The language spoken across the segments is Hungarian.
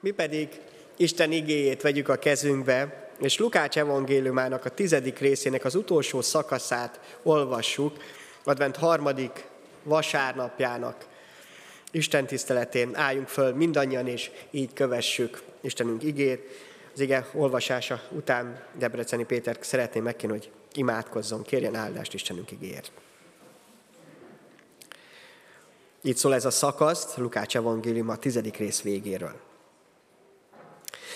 Mi pedig Isten igéjét vegyük a kezünkbe, és Lukács evangéliumának a tizedik részének az utolsó szakaszát olvassuk, advent harmadik vasárnapjának Isten tiszteletén álljunk föl mindannyian, és így kövessük Istenünk igét. Az ige olvasása után Debreceni Péter szeretném megkérni, hogy imádkozzon, kérjen áldást Istenünk igéért. Így szól ez a szakasz, Lukács evangélium a tizedik rész végéről.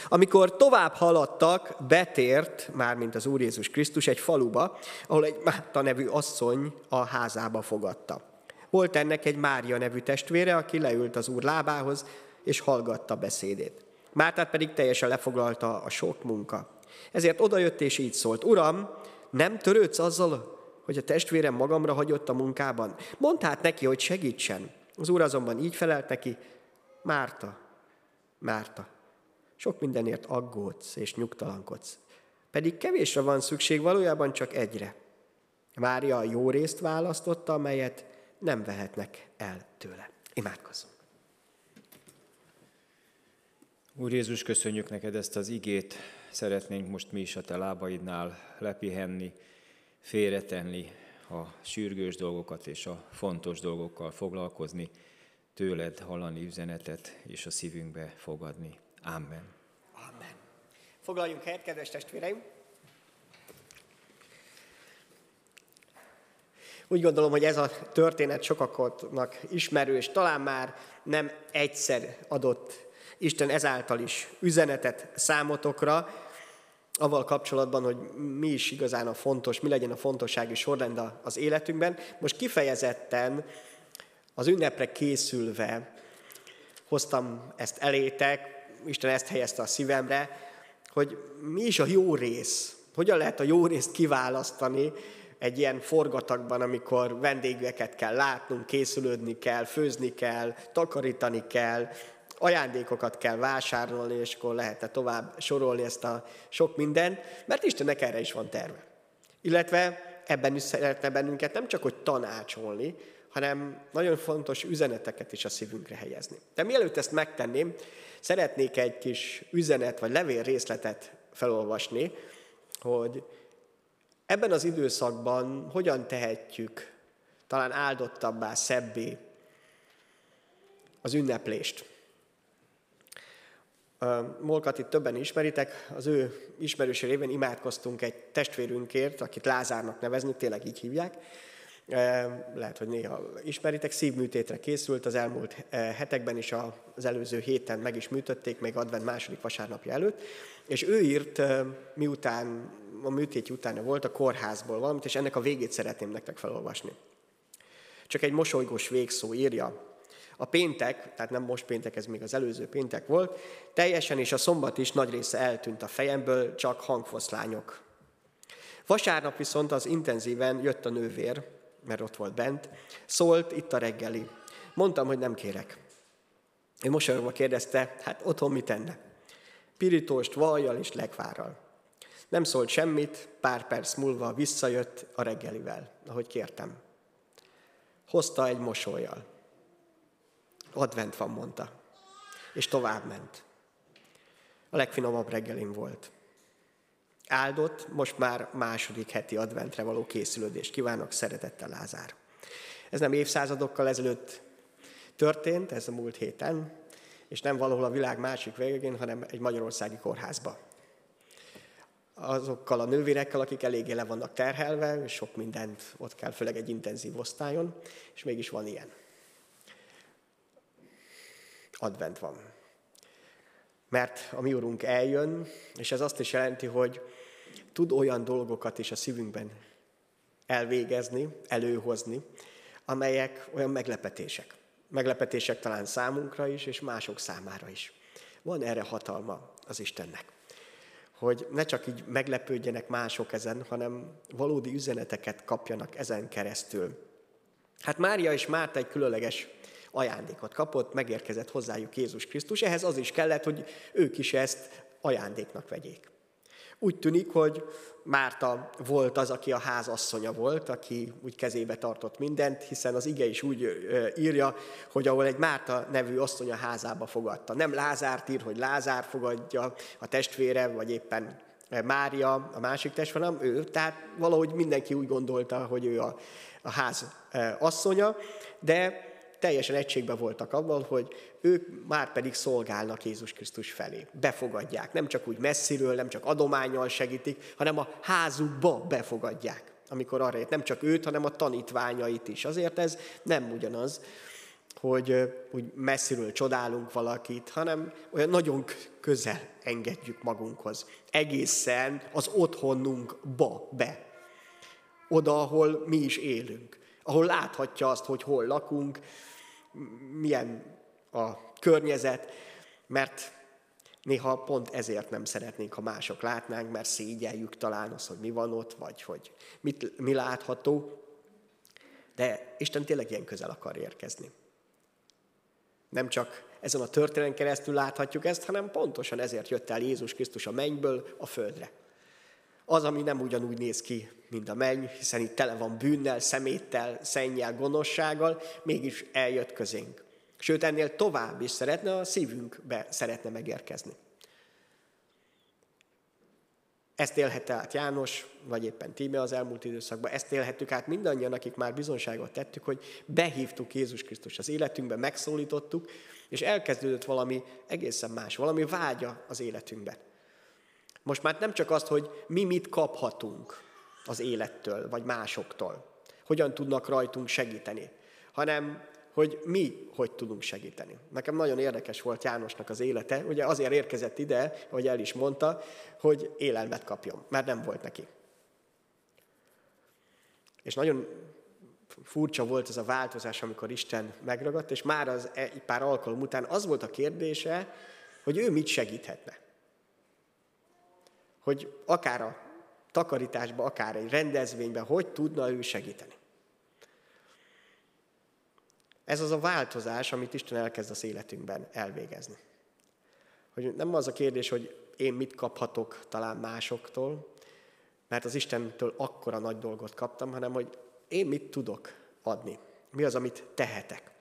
Amikor tovább haladtak, betért, mármint az Úr Jézus Krisztus, egy faluba, ahol egy Máta nevű asszony a házába fogadta. Volt ennek egy Mária nevű testvére, aki leült az Úr lábához, és hallgatta beszédét. Mártát pedig teljesen lefoglalta a sok munka. Ezért odajött és így szólt, Uram, nem törődsz azzal, hogy a testvérem magamra hagyott a munkában? Mondd hát neki, hogy segítsen. Az úr azonban így felelt neki, Márta, Márta, sok mindenért aggódsz és nyugtalankodsz. Pedig kevésre van szükség, valójában csak egyre. Mária a jó részt választotta, amelyet nem vehetnek el tőle. Imádkozzunk. Úr Jézus, köszönjük neked ezt az igét, szeretnénk most mi is a te lábaidnál lepihenni, félretenni a sürgős dolgokat és a fontos dolgokkal foglalkozni, tőled hallani üzenetet és a szívünkbe fogadni. Amen. Amen. Foglaljunk helyet, kedves testvéreim! Úgy gondolom, hogy ez a történet sokaknak ismerős, talán már nem egyszer adott Isten ezáltal is üzenetet számotokra, avval kapcsolatban, hogy mi is igazán a fontos, mi legyen a fontossági sorrend az életünkben. Most kifejezetten az ünnepre készülve hoztam ezt elétek, Isten ezt helyezte a szívemre, hogy mi is a jó rész, hogyan lehet a jó részt kiválasztani egy ilyen forgatagban, amikor vendégeket kell látnunk, készülődni kell, főzni kell, takarítani kell, ajándékokat kell vásárolni, és akkor lehet tovább sorolni ezt a sok mindent, mert Istennek erre is van terve. Illetve ebben is szeretne bennünket nem csak hogy tanácsolni, hanem nagyon fontos üzeneteket is a szívünkre helyezni. De mielőtt ezt megtenném, szeretnék egy kis üzenet vagy levél részletet felolvasni, hogy ebben az időszakban hogyan tehetjük talán áldottabbá, szebbé az ünneplést. Molkat itt többen ismeritek, az ő ismerőse révén imádkoztunk egy testvérünkért, akit Lázárnak nevezni, tényleg így hívják. Lehet, hogy néha ismeritek, szívműtétre készült az elmúlt hetekben is, az előző héten meg is műtötték, még advent második vasárnapja előtt, és ő írt, miután a műtét utána volt, a kórházból valamit, és ennek a végét szeretném nektek felolvasni. Csak egy mosolygós végszó írja, a péntek, tehát nem most péntek, ez még az előző péntek volt, teljesen és a szombat is nagy része eltűnt a fejemből, csak hangfoszlányok. Vasárnap viszont az intenzíven jött a nővér, mert ott volt bent, szólt itt a reggeli. Mondtam, hogy nem kérek. Ő mosolyogva kérdezte, hát otthon mit tenne? Pirítóst, vajjal és legvárral. Nem szólt semmit, pár perc múlva visszajött a reggelivel, ahogy kértem. Hozta egy mosolyjal advent van, mondta. És tovább ment. A legfinomabb reggelin volt. Áldott, most már második heti adventre való készülődést kívánok, szeretettel Lázár. Ez nem évszázadokkal ezelőtt történt, ez a múlt héten, és nem valahol a világ másik végén, hanem egy magyarországi kórházba. Azokkal a nővérekkel, akik eléggé le vannak terhelve, és sok mindent ott kell, főleg egy intenzív osztályon, és mégis van ilyen advent van. Mert a mi Urunk eljön, és ez azt is jelenti, hogy tud olyan dolgokat is a szívünkben elvégezni, előhozni, amelyek olyan meglepetések. Meglepetések talán számunkra is, és mások számára is. Van erre hatalma az Istennek. Hogy ne csak így meglepődjenek mások ezen, hanem valódi üzeneteket kapjanak ezen keresztül. Hát Mária és Márta egy különleges ajándékot kapott, megérkezett hozzájuk Jézus Krisztus. Ehhez az is kellett, hogy ők is ezt ajándéknak vegyék. Úgy tűnik, hogy Márta volt az, aki a házasszonya volt, aki úgy kezébe tartott mindent, hiszen az ige is úgy írja, hogy ahol egy Márta nevű asszonya házába fogadta. Nem Lázárt ír, hogy Lázár fogadja a testvére, vagy éppen Mária, a másik testvér, hanem ő. Tehát valahogy mindenki úgy gondolta, hogy ő a, a ház asszonya, de teljesen egységben voltak abban, hogy ők már pedig szolgálnak Jézus Krisztus felé. Befogadják. Nem csak úgy messziről, nem csak adományjal segítik, hanem a házukba befogadják. Amikor arra ért, nem csak őt, hanem a tanítványait is. Azért ez nem ugyanaz, hogy úgy messziről csodálunk valakit, hanem olyan nagyon közel engedjük magunkhoz. Egészen az otthonunkba be. Oda, ahol mi is élünk. Ahol láthatja azt, hogy hol lakunk, milyen a környezet, mert néha pont ezért nem szeretnénk, ha mások látnánk, mert szégyeljük talán az, hogy mi van ott, vagy hogy mit, mi látható. De Isten tényleg ilyen közel akar érkezni. Nem csak ezen a történelem keresztül láthatjuk ezt, hanem pontosan ezért jött el Jézus Krisztus a mennyből a földre. Az, ami nem ugyanúgy néz ki, mint a menny, hiszen itt tele van bűnnel, szeméttel, szennyel, gonoszsággal, mégis eljött közénk. Sőt, ennél tovább is szeretne, a szívünkbe szeretne megérkezni. Ezt élhette át János, vagy éppen Tíme az elmúlt időszakban, ezt élhettük át mindannyian, akik már bizonságot tettük, hogy behívtuk Jézus Krisztus az életünkbe, megszólítottuk, és elkezdődött valami egészen más, valami vágya az életünkben. Most már nem csak azt, hogy mi mit kaphatunk az élettől, vagy másoktól, hogyan tudnak rajtunk segíteni, hanem hogy mi hogy tudunk segíteni. Nekem nagyon érdekes volt Jánosnak az élete, ugye azért érkezett ide, hogy el is mondta, hogy élelmet kapjon, mert nem volt neki. És nagyon furcsa volt ez a változás, amikor Isten megragadt, és már az egy pár alkalom után az volt a kérdése, hogy ő mit segíthetne. Hogy akár a takarításban, akár egy rendezvényben, hogy tudna ő segíteni. Ez az a változás, amit Isten elkezd az életünkben elvégezni. Hogy nem az a kérdés, hogy én mit kaphatok talán másoktól, mert az Istentől akkora nagy dolgot kaptam, hanem hogy én mit tudok adni. Mi az, amit tehetek.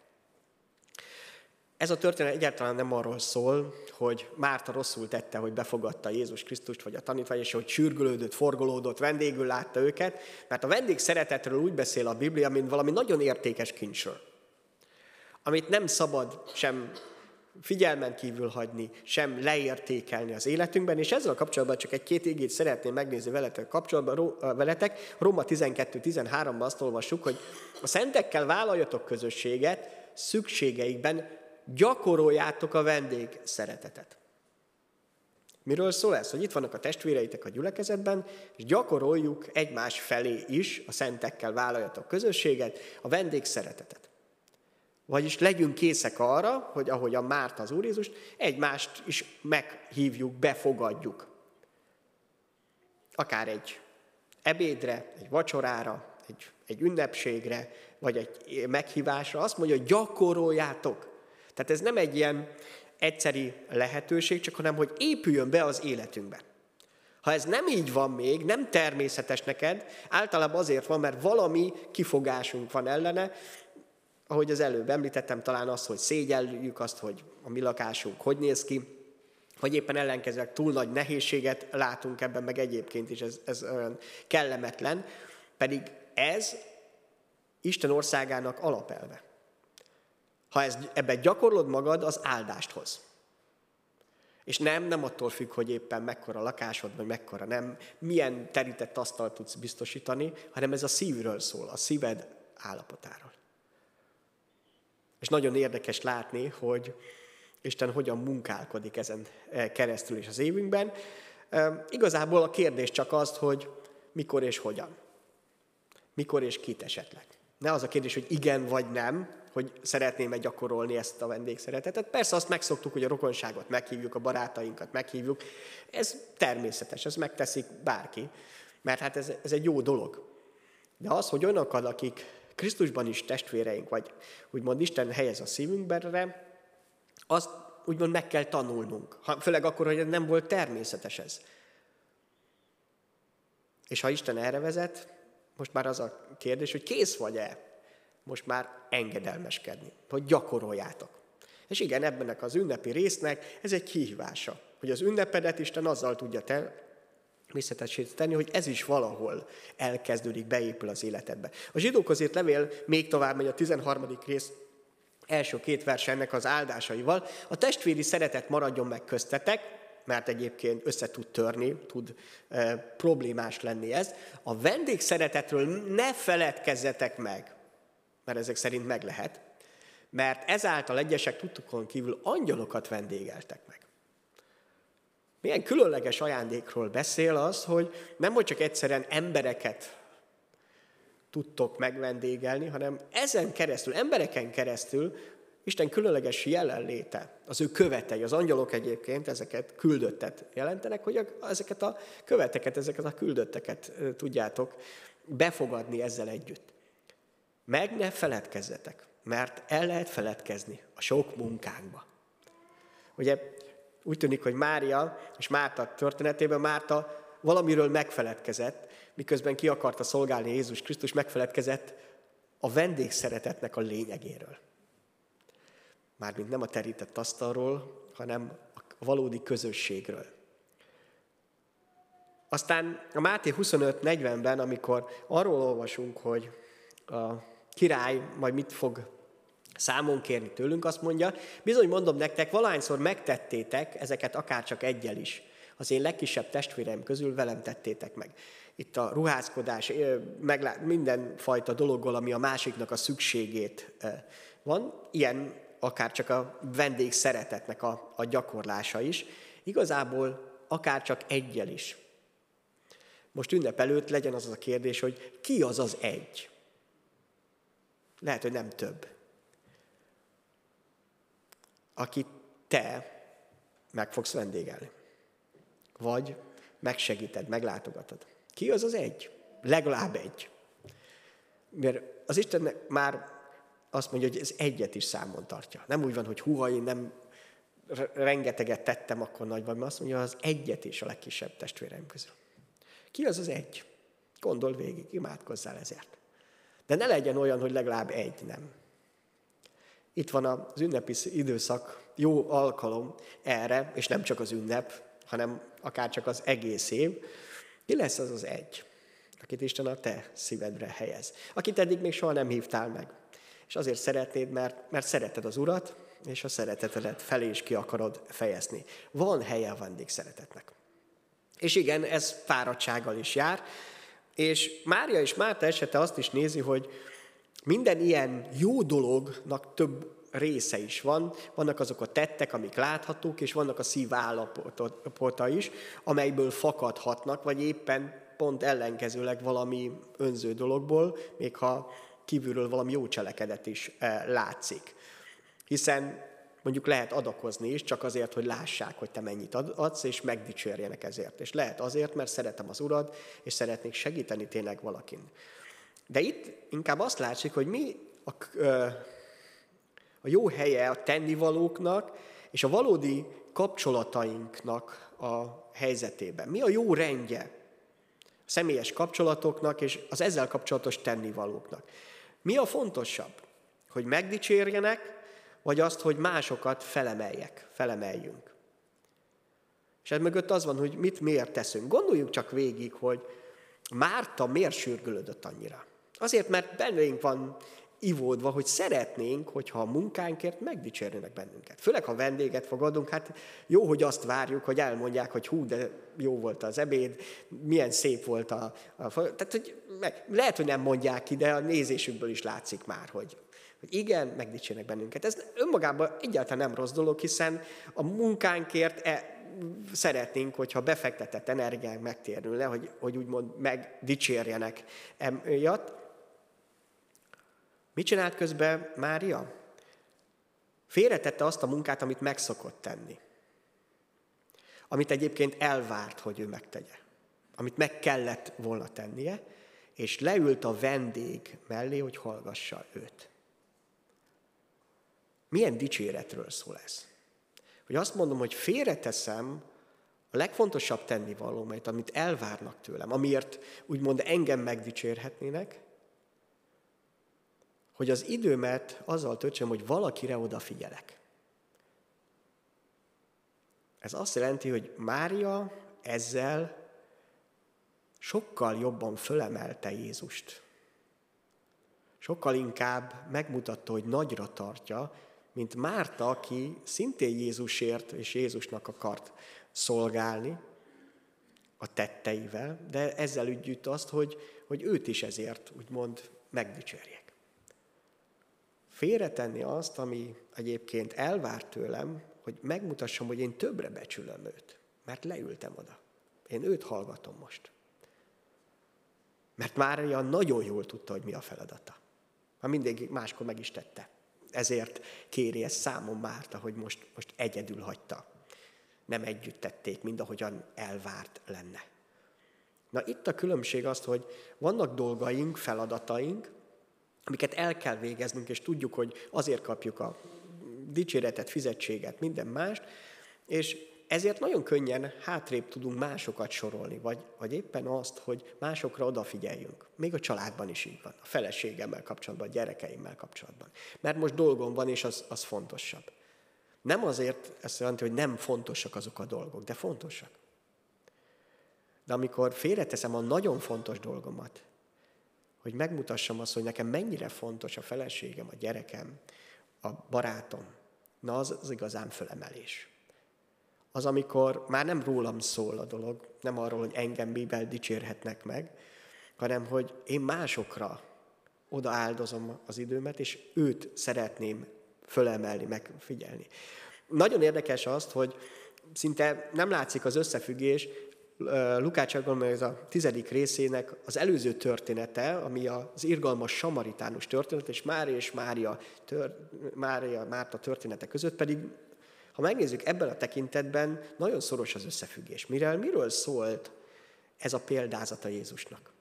Ez a történet egyáltalán nem arról szól, hogy Márta rosszul tette, hogy befogadta Jézus Krisztust, vagy a tanítvány, és hogy sürgölődött, forgolódott, vendégül látta őket, mert a vendég szeretetről úgy beszél a Biblia, mint valami nagyon értékes kincsről amit nem szabad sem figyelmen kívül hagyni, sem leértékelni az életünkben, és ezzel kapcsolatban csak egy-két égét szeretném megnézni veletek kapcsolatban, veletek. Róma 12-13-ban azt olvassuk, hogy a szentekkel vállaljatok közösséget, szükségeikben gyakoroljátok a vendég szeretetet. Miről szól ez? Hogy itt vannak a testvéreitek a gyülekezetben, és gyakoroljuk egymás felé is, a szentekkel vállaljatok közösséget, a vendég szeretetet. Vagyis legyünk készek arra, hogy ahogy a Márta az Úr Jézust, egymást is meghívjuk, befogadjuk. Akár egy ebédre, egy vacsorára, egy, egy ünnepségre, vagy egy meghívásra. Azt mondja, hogy gyakoroljátok. Tehát ez nem egy ilyen egyszeri lehetőség, csak hanem, hogy épüljön be az életünkbe. Ha ez nem így van még, nem természetes neked, általában azért van, mert valami kifogásunk van ellene, ahogy az előbb említettem, talán az, hogy szégyeljük azt, hogy a mi lakásunk hogy néz ki, vagy éppen ellenkezőleg túl nagy nehézséget látunk ebben, meg egyébként is ez, ez olyan kellemetlen, pedig ez Isten országának alapelve. Ha ez, ebben gyakorlod magad, az áldást hoz. És nem, nem attól függ, hogy éppen mekkora lakásod, vagy mekkora nem, milyen terített asztalt tudsz biztosítani, hanem ez a szívről szól, a szíved állapotáról. És nagyon érdekes látni, hogy Isten hogyan munkálkodik ezen e, keresztül is az évünkben. E, igazából a kérdés csak az, hogy mikor és hogyan. Mikor és kit esetleg. Ne az a kérdés, hogy igen vagy nem, hogy szeretném-e ezt a vendégszeretetet. Persze azt megszoktuk, hogy a rokonságot meghívjuk, a barátainkat meghívjuk. Ez természetes, ez megteszik bárki, mert hát ez, ez egy jó dolog. De az, hogy olyanokat, akik Krisztusban is testvéreink, vagy úgymond Isten helyez a szívünkbe, azt úgymond meg kell tanulnunk. Főleg akkor, hogy nem volt természetes ez. És ha Isten erre vezet, most már az a kérdés, hogy kész vagy-e most már engedelmeskedni, hogy gyakoroljátok. És igen, ebben az ünnepi résznek ez egy kihívása, hogy az ünnepedet Isten azzal tudja te, tenni, hogy ez is valahol elkezdődik, beépül az életedbe. A zsidók azért levél még tovább megy a 13. rész első két vers ennek az áldásaival. A testvéri szeretet maradjon meg köztetek, mert egyébként össze tud törni, tud e, problémás lenni ez. A vendég szeretetről ne feledkezzetek meg, mert ezek szerint meg lehet, mert ezáltal egyesek tudtukon kívül angyalokat vendégeltek meg. Milyen különleges ajándékról beszél az, hogy nem hogy csak egyszerűen embereket tudtok megvendégelni, hanem ezen keresztül, embereken keresztül Isten különleges jelenléte, az ő követei, az angyalok egyébként ezeket küldöttet jelentenek, hogy ezeket a követeket, ezeket a küldötteket tudjátok befogadni ezzel együtt. Meg ne feledkezzetek, mert el lehet feledkezni a sok munkánkba. Ugye úgy tűnik, hogy Mária és Márta történetében Márta valamiről megfeledkezett, miközben ki akarta szolgálni Jézus Krisztus, megfeledkezett a vendégszeretetnek a lényegéről. Mármint nem a terített asztalról, hanem a valódi közösségről. Aztán a Máté 25.40-ben, amikor arról olvasunk, hogy a király majd mit fog számon kérni tőlünk, azt mondja, bizony mondom nektek, valahányszor megtettétek ezeket akár csak egyel is. Az én legkisebb testvérem közül velem tettétek meg. Itt a ruházkodás, mindenfajta dologgal, ami a másiknak a szükségét van, ilyen akár csak a vendég szeretetnek a, a gyakorlása is, igazából akár csak egyel is. Most ünnep előtt legyen az a kérdés, hogy ki az az egy? Lehet, hogy nem több akit te meg fogsz vendégelni. Vagy megsegíted, meglátogatod. Ki az az egy? Legalább egy. Mert az Isten már azt mondja, hogy ez egyet is számon tartja. Nem úgy van, hogy húha, én nem rengeteget tettem, akkor nagy mert azt mondja, az egyet is a legkisebb testvérem közül. Ki az az egy? Gondol végig, imádkozzál ezért. De ne legyen olyan, hogy legalább egy nem. Itt van az ünnepi időszak, jó alkalom erre, és nem csak az ünnep, hanem akár csak az egész év. Ki lesz az az egy, akit Isten a te szívedre helyez, akit eddig még soha nem hívtál meg. És azért szeretnéd, mert, mert szereted az Urat, és a szeretetedet felé is ki akarod fejezni. Van helye a vendégszeretetnek. És igen, ez fáradtsággal is jár, és Mária és Márta esete azt is nézi, hogy minden ilyen jó dolognak több része is van. Vannak azok a tettek, amik láthatók, és vannak a szív állapota is, amelyből fakadhatnak, vagy éppen pont ellenkezőleg valami önző dologból, még ha kívülről valami jó cselekedet is eh, látszik. Hiszen mondjuk lehet adakozni is, csak azért, hogy lássák, hogy te mennyit adsz, és megdicsérjenek ezért. És lehet azért, mert szeretem az Urad, és szeretnék segíteni tényleg valakin. De itt inkább azt látszik, hogy mi a, a jó helye a tennivalóknak és a valódi kapcsolatainknak a helyzetében. Mi a jó rendje a személyes kapcsolatoknak és az ezzel kapcsolatos tennivalóknak. Mi a fontosabb? Hogy megdicsérjenek, vagy azt, hogy másokat felemeljek, felemeljünk. És ez mögött az van, hogy mit miért teszünk. Gondoljuk csak végig, hogy Márta miért sürgülődött annyira. Azért, mert bennünk van ivódva, hogy szeretnénk, hogyha a munkánkért megdicsérnének bennünket. Főleg, ha vendéget fogadunk, hát jó, hogy azt várjuk, hogy elmondják, hogy hú, de jó volt az ebéd, milyen szép volt a... a tehát, hogy meg, lehet, hogy nem mondják ki, de a nézésükből is látszik már, hogy, hogy igen, megdicsérnek bennünket. Ez önmagában egyáltalán nem rossz dolog, hiszen a munkánkért e, szeretnénk, hogyha befektetett energiánk megtérülne, hogy, hogy úgymond megdicsérjenek emiatt. Mit csinált közben Mária? Félretette azt a munkát, amit megszokott tenni. Amit egyébként elvárt, hogy ő megtegye. Amit meg kellett volna tennie, és leült a vendég mellé, hogy hallgassa őt. Milyen dicséretről szól ez? Hogy azt mondom, hogy félreteszem a legfontosabb tennivaló, mert amit elvárnak tőlem, amiért úgymond engem megdicsérhetnének, hogy az időmet azzal töltsem, hogy valakire odafigyelek. Ez azt jelenti, hogy Mária ezzel sokkal jobban fölemelte Jézust. Sokkal inkább megmutatta, hogy nagyra tartja, mint Márta, aki szintén Jézusért és Jézusnak akart szolgálni a tetteivel, de ezzel együtt azt, hogy, hogy őt is ezért úgymond megdicsérjek. Félretenni azt, ami egyébként elvár tőlem, hogy megmutassam, hogy én többre becsülöm őt, mert leültem oda. Én őt hallgatom most. Mert Mária nagyon jól tudta, hogy mi a feladata. Ha mindig máskor meg is tette. Ezért kéri ezt számon Márta, hogy most, most egyedül hagyta. Nem együtt tették, mind ahogyan elvárt lenne. Na itt a különbség az, hogy vannak dolgaink, feladataink, amiket el kell végeznünk, és tudjuk, hogy azért kapjuk a dicséretet, fizetséget, minden mást, és ezért nagyon könnyen hátrébb tudunk másokat sorolni, vagy, vagy éppen azt, hogy másokra odafigyeljünk. Még a családban is így van, a feleségemmel kapcsolatban, a gyerekeimmel kapcsolatban. Mert most dolgom van, és az, az fontosabb. Nem azért, ezt jelenti, hogy nem fontosak azok a dolgok, de fontosak. De amikor félreteszem a nagyon fontos dolgomat, hogy megmutassam azt, hogy nekem mennyire fontos a feleségem, a gyerekem, a barátom, na az az igazán fölemelés. Az, amikor már nem rólam szól a dolog, nem arról, hogy engem mivel dicsérhetnek meg, hanem hogy én másokra odaáldozom az időmet, és őt szeretném fölemelni, megfigyelni. Nagyon érdekes azt, hogy szinte nem látszik az összefüggés, Lukács ez a tizedik részének az előző története, ami az irgalmas samaritánus történet, és Mária és Mária, tör, Mária Márta története között pedig, ha megnézzük ebben a tekintetben, nagyon szoros az összefüggés. Miről, miről szólt ez a példázata Jézusnak?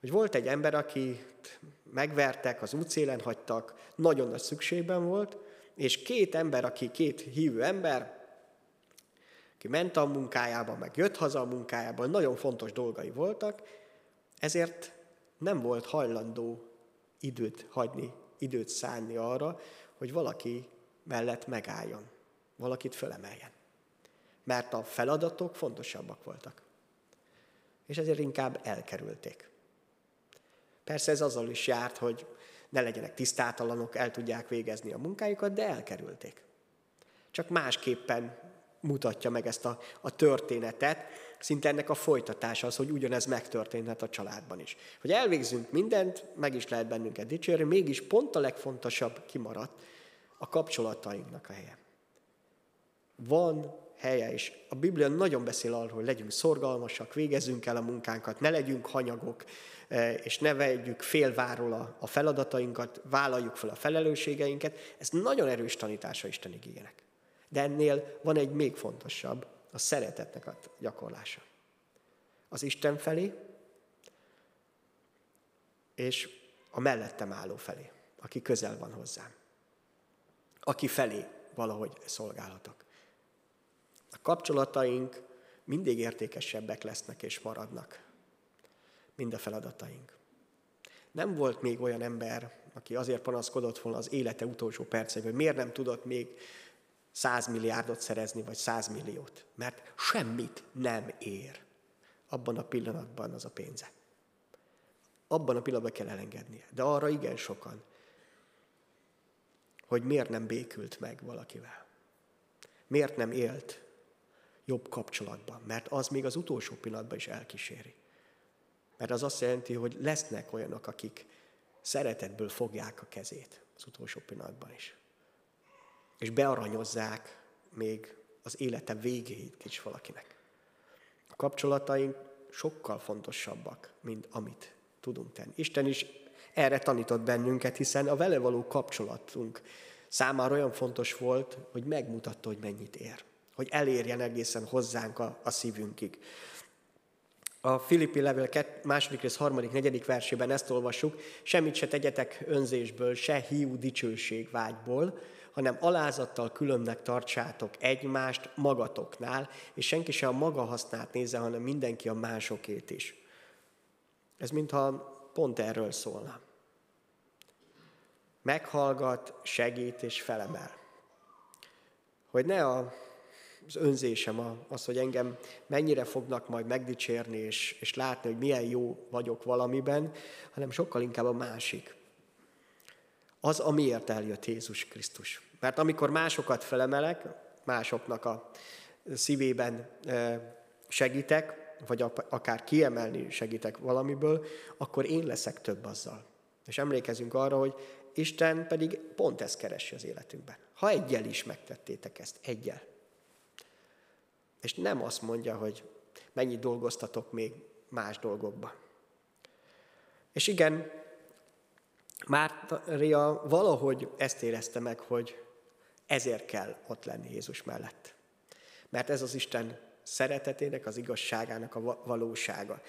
Hogy volt egy ember, akit megvertek, az útszélen hagytak, nagyon nagy szükségben volt, és két ember, aki két hívő ember, ki ment a munkájába, meg jött haza a munkájából, nagyon fontos dolgai voltak, ezért nem volt hajlandó időt hagyni, időt szánni arra, hogy valaki mellett megálljon, valakit fölemeljen. Mert a feladatok fontosabbak voltak. És ezért inkább elkerülték. Persze ez azzal is járt, hogy ne legyenek tisztátalanok, el tudják végezni a munkájukat, de elkerülték. Csak másképpen mutatja meg ezt a, a történetet, szinte ennek a folytatása az, hogy ugyanez megtörténhet a családban is. Hogy elvégzünk mindent, meg is lehet bennünket dicsérni, mégis pont a legfontosabb kimaradt, a kapcsolatainknak a helye. Van helye, és a Biblia nagyon beszél arról, hogy legyünk szorgalmasak, végezzünk el a munkánkat, ne legyünk hanyagok, e, és ne vegyük félváról a feladatainkat, vállaljuk fel a felelősségeinket. Ez nagyon erős tanítása Isten igényének. De ennél van egy még fontosabb, a szeretetnek a gyakorlása. Az Isten felé, és a mellettem álló felé, aki közel van hozzám. Aki felé valahogy szolgálhatok. A kapcsolataink mindig értékesebbek lesznek és maradnak, mind a feladataink. Nem volt még olyan ember, aki azért panaszkodott volna az élete utolsó perceiben, hogy miért nem tudott még 100 milliárdot szerezni, vagy 100 milliót. Mert semmit nem ér abban a pillanatban az a pénze. Abban a pillanatban kell elengednie. De arra igen sokan, hogy miért nem békült meg valakivel. Miért nem élt jobb kapcsolatban. Mert az még az utolsó pillanatban is elkíséri. Mert az azt jelenti, hogy lesznek olyanok, akik szeretetből fogják a kezét az utolsó pillanatban is és bearanyozzák még az élete végéig is valakinek. A kapcsolataink sokkal fontosabbak, mint amit tudunk tenni. Isten is erre tanított bennünket, hiszen a vele való kapcsolatunk számára olyan fontos volt, hogy megmutatta, hogy mennyit ér. Hogy elérjen egészen hozzánk a, a szívünkig. A Filippi levél második rész, harmadik, negyedik versében ezt olvassuk, semmit se tegyetek önzésből, se hiú dicsőség vágyból, hanem alázattal különnek tartsátok egymást magatoknál, és senki se a maga hasznát nézze, hanem mindenki a másokét is. Ez mintha pont erről szólna. Meghallgat, segít és felemel. Hogy ne a az önzésem az, hogy engem mennyire fognak majd megdicsérni, és, és látni, hogy milyen jó vagyok valamiben, hanem sokkal inkább a másik. Az, amiért eljött Jézus Krisztus. Mert amikor másokat felemelek, másoknak a szívében segítek, vagy akár kiemelni segítek valamiből, akkor én leszek több azzal. És emlékezünk arra, hogy Isten pedig pont ezt keresi az életünkben. Ha egyel is megtettétek ezt, egyel. És nem azt mondja, hogy mennyit dolgoztatok még más dolgokba. És igen, Mária valahogy ezt érezte meg, hogy ezért kell ott lenni Jézus mellett. Mert ez az Isten szeretetének, az igazságának a valósága.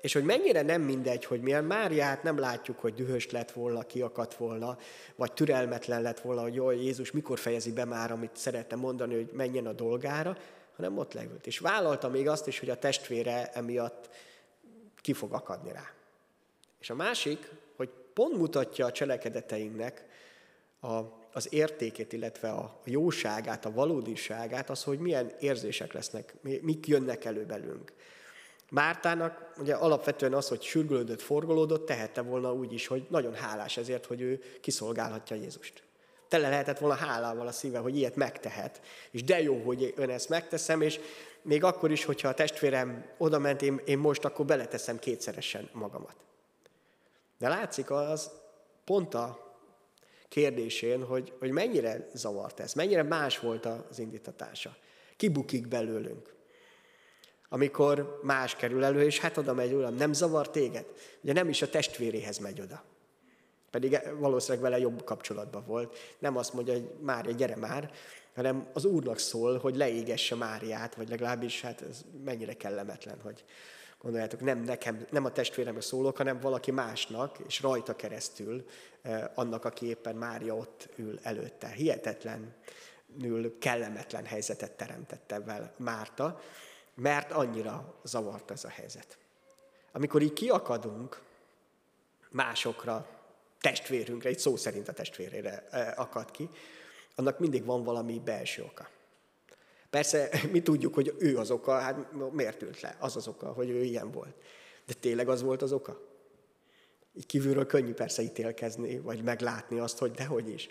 És hogy mennyire nem mindegy, hogy milyen Máriát nem látjuk, hogy dühös lett volna, kiakadt volna, vagy türelmetlen lett volna, hogy jó, Jézus mikor fejezi be már, amit szeretne mondani, hogy menjen a dolgára, hanem ott leült. És vállalta még azt is, hogy a testvére emiatt ki fog akadni rá. És a másik, hogy pont mutatja a cselekedeteinknek a, az értékét, illetve a jóságát, a valódiságát, az, hogy milyen érzések lesznek, mik jönnek elő belünk. Mártának ugye alapvetően az, hogy sürgölődött, forgolódott, tehette volna úgy is, hogy nagyon hálás ezért, hogy ő kiszolgálhatja Jézust. Tele lehetett volna hálával a szíve, hogy ilyet megtehet. És de jó, hogy ön ezt megteszem, és még akkor is, hogyha a testvérem oda ment, én, én most akkor beleteszem kétszeresen magamat. De látszik az pont a kérdésén, hogy, hogy mennyire zavart ez, mennyire más volt az indítatása. Kibukik belőlünk. Amikor más kerül elő, és hát oda megy, uram, nem zavar téged? Ugye nem is a testvéréhez megy oda. Pedig valószínűleg vele jobb kapcsolatban volt. Nem azt mondja, hogy Mária, gyere már, hanem az Úrnak szól, hogy leégesse Máriát, vagy legalábbis hát ez mennyire kellemetlen, hogy gondoljátok, nem nekem, nem a testvéremre szólok, hanem valaki másnak, és rajta keresztül eh, annak, aki éppen Mária ott ül előtte. Hihetetlenül kellemetlen helyzetet teremtett ebben Márta, mert annyira zavart ez a helyzet. Amikor így kiakadunk másokra, testvérünkre, egy szó szerint a testvérére eh, akad ki, annak mindig van valami belső oka. Persze mi tudjuk, hogy ő az oka, hát miért ült le? Az az oka, hogy ő ilyen volt. De tényleg az volt az oka? Így kívülről könnyű persze ítélkezni, vagy meglátni azt, hogy dehogy is.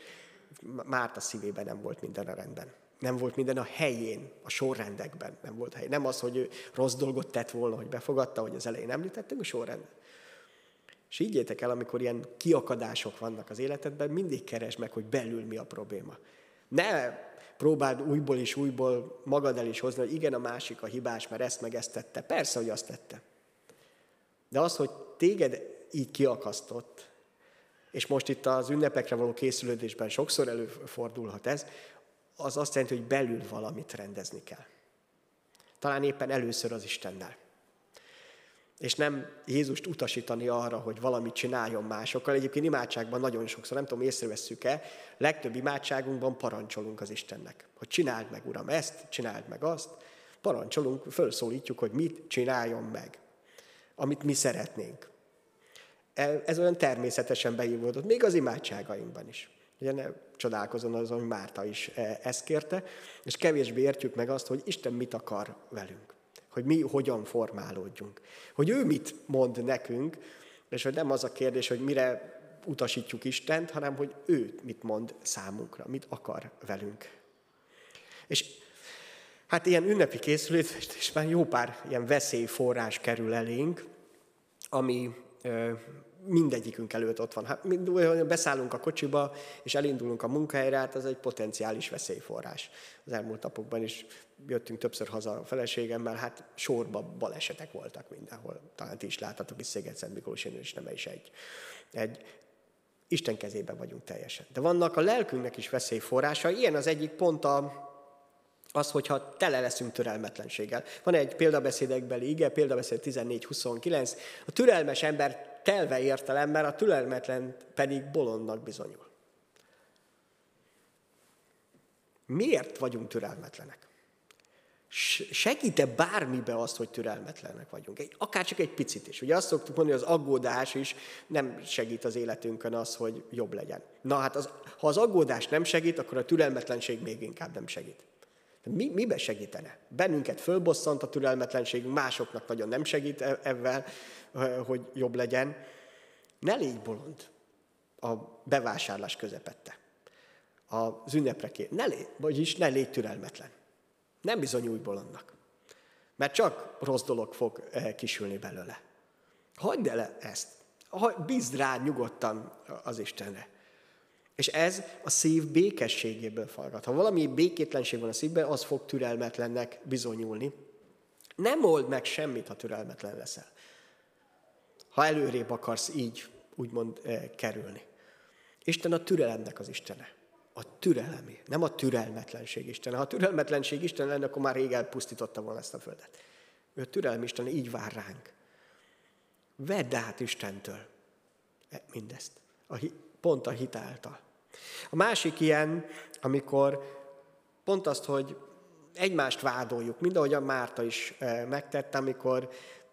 Márta szívében nem volt minden a rendben. Nem volt minden a helyén, a sorrendekben nem volt hely. Nem az, hogy ő rossz dolgot tett volna, hogy befogadta, hogy az elején említettünk a sorrend. És így el, amikor ilyen kiakadások vannak az életedben, mindig keresd meg, hogy belül mi a probléma. Ne próbáld újból és újból magad el is hozni, hogy igen, a másik a hibás, mert ezt meg ezt tette. Persze, hogy azt tette. De az, hogy téged így kiakasztott, és most itt az ünnepekre való készülődésben sokszor előfordulhat ez, az azt jelenti, hogy belül valamit rendezni kell. Talán éppen először az Istennel és nem Jézust utasítani arra, hogy valamit csináljon másokkal. Egyébként imádságban nagyon sokszor, nem tudom, észrevesszük-e, legtöbb imádságunkban parancsolunk az Istennek, hogy csináld meg, Uram, ezt, csináld meg azt. Parancsolunk, felszólítjuk, hogy mit csináljon meg, amit mi szeretnénk. E, ez olyan természetesen beívódott, még az imádságainkban is. Ugye ne csodálkozon az, hogy Márta is e, ezt kérte, és kevésbé értjük meg azt, hogy Isten mit akar velünk hogy mi hogyan formálódjunk. Hogy ő mit mond nekünk, és hogy nem az a kérdés, hogy mire utasítjuk Istent, hanem hogy ő mit mond számunkra, mit akar velünk. És hát ilyen ünnepi készülés, és már jó pár ilyen veszélyforrás kerül elénk, ami mindegyikünk előtt ott van. Hát beszállunk a kocsiba, és elindulunk a munkahelyre, hát ez egy potenciális veszélyforrás. Az elmúlt napokban is jöttünk többször haza a feleségemmel, hát sorba balesetek voltak mindenhol. Talán ti is láthatok, is Széget-Szent Miklósén és nem is egy. egy Isten kezében vagyunk teljesen. De vannak a lelkünknek is veszélyforrása. Ilyen az egyik pont a, az, hogyha tele leszünk türelmetlenséggel. Van egy példabeszédekbeli ige, példabeszéd 14-29. A türelmes ember telve értelemmel, a türelmetlen pedig bolondnak bizonyul. Miért vagyunk türelmetlenek? Segít-e bármibe azt, hogy türelmetlenek vagyunk? Egy, akár csak egy picit is. Ugye azt szoktuk mondani, hogy az aggódás is nem segít az életünkön az, hogy jobb legyen. Na hát az, ha az aggódás nem segít, akkor a türelmetlenség még inkább nem segít. Mi, mibe segítene? Bennünket fölbosszant a türelmetlenség, másoknak nagyon nem segít ebben, hogy jobb legyen. Ne légy bolond a bevásárlás közepette. Az ünnepre kér. Ne légy, vagyis ne légy türelmetlen. Nem bizonyulj bolondnak. Mert csak rossz dolog fog kisülni belőle. Hagyd el ezt. Bízd rá nyugodtan az Istenre. És ez a szív békességéből falgat. Ha valami békétlenség van a szívben, az fog türelmetlennek bizonyulni. Nem old meg semmit, ha türelmetlen leszel. Ha előrébb akarsz így, úgymond eh, kerülni. Isten a türelemnek az Istene. A türelemi, nem a türelmetlenség Istene. Ha a türelmetlenség Isten lenne, akkor már rég elpusztította volna ezt a földet. Ő a türelem Isten így vár ránk. Vedd át Istentől e, mindezt. A, pont a hit által. A másik ilyen, amikor pont azt, hogy egymást vádoljuk, mind ahogy a Márta is e, megtette, amikor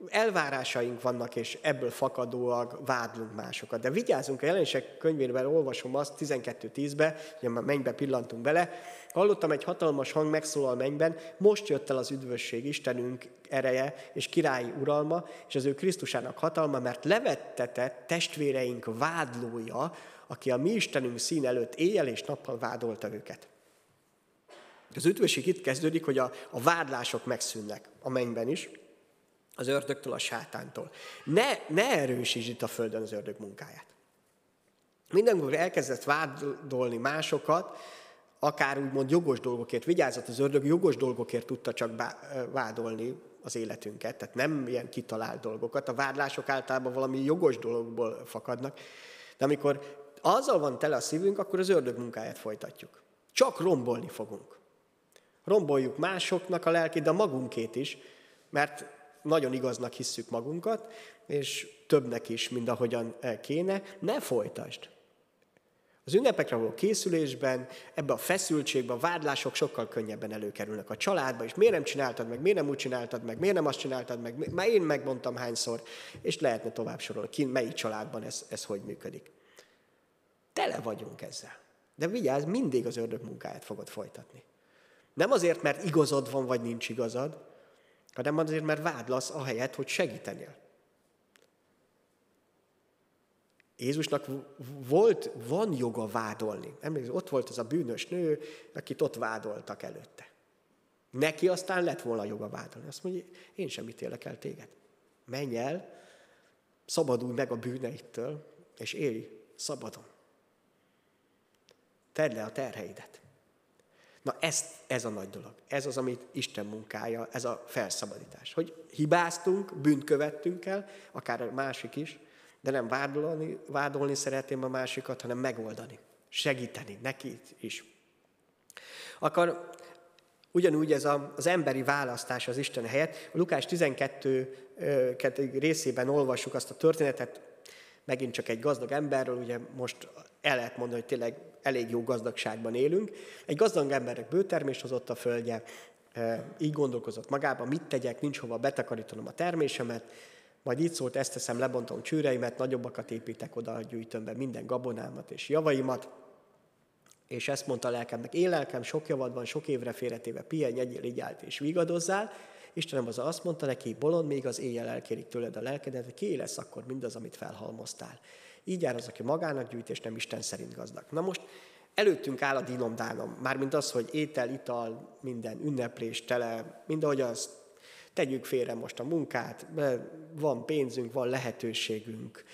elvárásaink vannak, és ebből fakadóak vádlunk másokat. De vigyázzunk, a jelenések könyvében olvasom azt, 12.10-be, ugye már mennybe pillantunk bele, hallottam egy hatalmas hang megszólal mennyben, most jött el az üdvösség, Istenünk ereje és királyi uralma, és az ő Krisztusának hatalma, mert levettetett testvéreink vádlója, aki a mi Istenünk szín előtt éjjel és nappal vádolta őket. Az üdvösség itt kezdődik, hogy a, a vádlások megszűnnek a mennyben is, az ördögtől, a sátántól. Ne, ne erősítsd itt a földön az ördög munkáját. Mindenkor elkezdett vádolni másokat, akár úgymond jogos dolgokért, vigyázott az ördög, jogos dolgokért tudta csak vádolni az életünket, tehát nem ilyen kitalált dolgokat. A vádlások általában valami jogos dologból fakadnak, de amikor azzal van tele a szívünk, akkor az ördög munkáját folytatjuk. Csak rombolni fogunk. Romboljuk másoknak a lelkét, de magunkét is, mert nagyon igaznak hisszük magunkat, és többnek is, mint ahogyan kéne, ne folytasd. Az ünnepekre való készülésben, ebbe a feszültségbe, a vádlások sokkal könnyebben előkerülnek a családba, és miért nem csináltad meg, miért nem úgy csináltad meg, miért nem azt csináltad meg, már én megmondtam hányszor, és lehetne tovább sorolni, ki, melyik családban ez, ez hogy működik. Tele vagyunk ezzel. De vigyázz, mindig az ördög munkáját fogod folytatni. Nem azért, mert igazad van, vagy nincs igazad, hanem azért, mert vádlasz ahelyett, hogy segítenél. Jézusnak volt, van joga vádolni. Emlékszem, ott volt az a bűnös nő, akit ott vádoltak előtte. Neki aztán lett volna joga vádolni. Azt mondja, én sem ítélek el téged. Menj el, szabadulj meg a bűneittől, és élj szabadon. Tedd le a terheidet. Na ez, ez a nagy dolog. Ez az, amit Isten munkája, ez a felszabadítás. Hogy hibáztunk, bűnt követtünk el, akár a másik is, de nem vádolni, vádolni szeretném a másikat, hanem megoldani, segíteni neki is. Akkor ugyanúgy ez a, az emberi választás az Isten helyett. A Lukás 12 részében olvassuk azt a történetet, megint csak egy gazdag emberről, ugye most el lehet mondani, hogy tényleg elég jó gazdagságban élünk. Egy gazdag embernek bőtermést hozott a földje, e, így gondolkozott magában, mit tegyek, nincs hova betakarítanom a termésemet, majd így szólt, ezt teszem, lebontom csőreimet, nagyobbakat építek oda, gyűjtöm be minden gabonámat és javaimat, és ezt mondta a lelkemnek, én lelkem, sok javad van, sok évre félretéve, pihenj, egyél, így állt és vigadozzál. Istenem az azt mondta neki, bolond, még az éjjel elkérik tőled a lelkedet, ki lesz akkor mindaz, amit felhalmoztál. Így jár az, aki magának gyűjt, és nem Isten szerint gazdag. Na most előttünk áll a dinomdánom, mármint az, hogy étel, ital, minden ünneplés, tele, ahogy az tegyük félre most a munkát, van pénzünk, van lehetőségünk,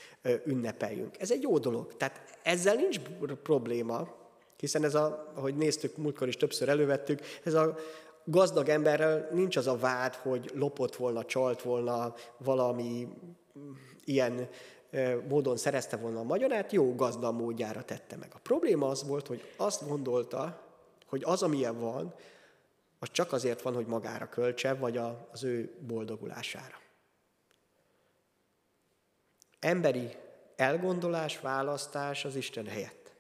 ünnepeljünk. Ez egy jó dolog. Tehát ezzel nincs probléma, hiszen ez a, ahogy néztük, múltkor is többször elővettük, ez a gazdag emberrel nincs az a vád, hogy lopott volna, csalt volna, valami ilyen módon szerezte volna a magyarát, jó gazda módjára tette meg. A probléma az volt, hogy azt gondolta, hogy az, amilyen van, az csak azért van, hogy magára költse, vagy az ő boldogulására. Emberi elgondolás, választás az Isten helyett.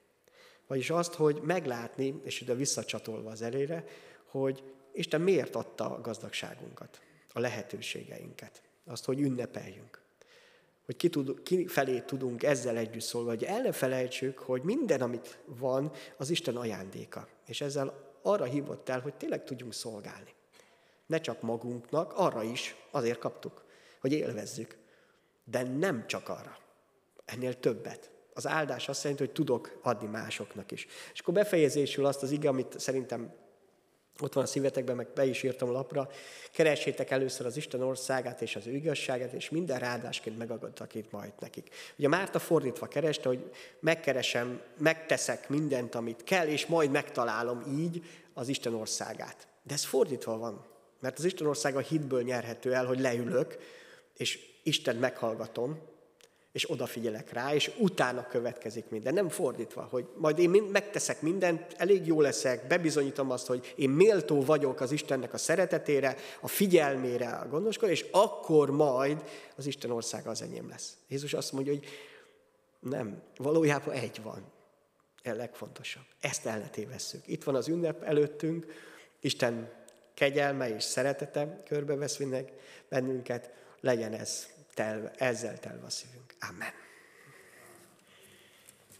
Vagyis azt, hogy meglátni, és ide visszacsatolva az elére, hogy Isten miért adta a gazdagságunkat, a lehetőségeinket, azt, hogy ünnepeljünk. Hogy ki, tud, ki felé tudunk ezzel együtt szólni, hogy el ne felejtsük, hogy minden, amit van, az Isten ajándéka. És ezzel arra hívott el, hogy tényleg tudjunk szolgálni. Ne csak magunknak, arra is, azért kaptuk, hogy élvezzük. De nem csak arra. Ennél többet. Az áldás azt jelenti, hogy tudok adni másoknak is. És akkor befejezésül azt az ige, amit szerintem ott van a szívetekben, meg be is írtam lapra, keressétek először az Isten országát és az ő igazságát, és minden ráadásként megadatok itt majd nekik. Ugye Márta fordítva kereste, hogy megkeresem, megteszek mindent, amit kell, és majd megtalálom így az Isten országát. De ez fordítva van, mert az Isten országa hitből nyerhető el, hogy leülök, és Isten meghallgatom, és odafigyelek rá, és utána következik minden. Nem fordítva, hogy majd én megteszek mindent, elég jó leszek, bebizonyítom azt, hogy én méltó vagyok az Istennek a szeretetére, a figyelmére, a gondoskodásra, és akkor majd az Isten országa az enyém lesz. Jézus azt mondja, hogy nem, valójában egy van. Ez legfontosabb. Ezt el ne tévesszük. Itt van az ünnep előttünk, Isten kegyelme és szeretete körbevesz bennünket, legyen ez telve, ezzel telve a szívünk. Amen.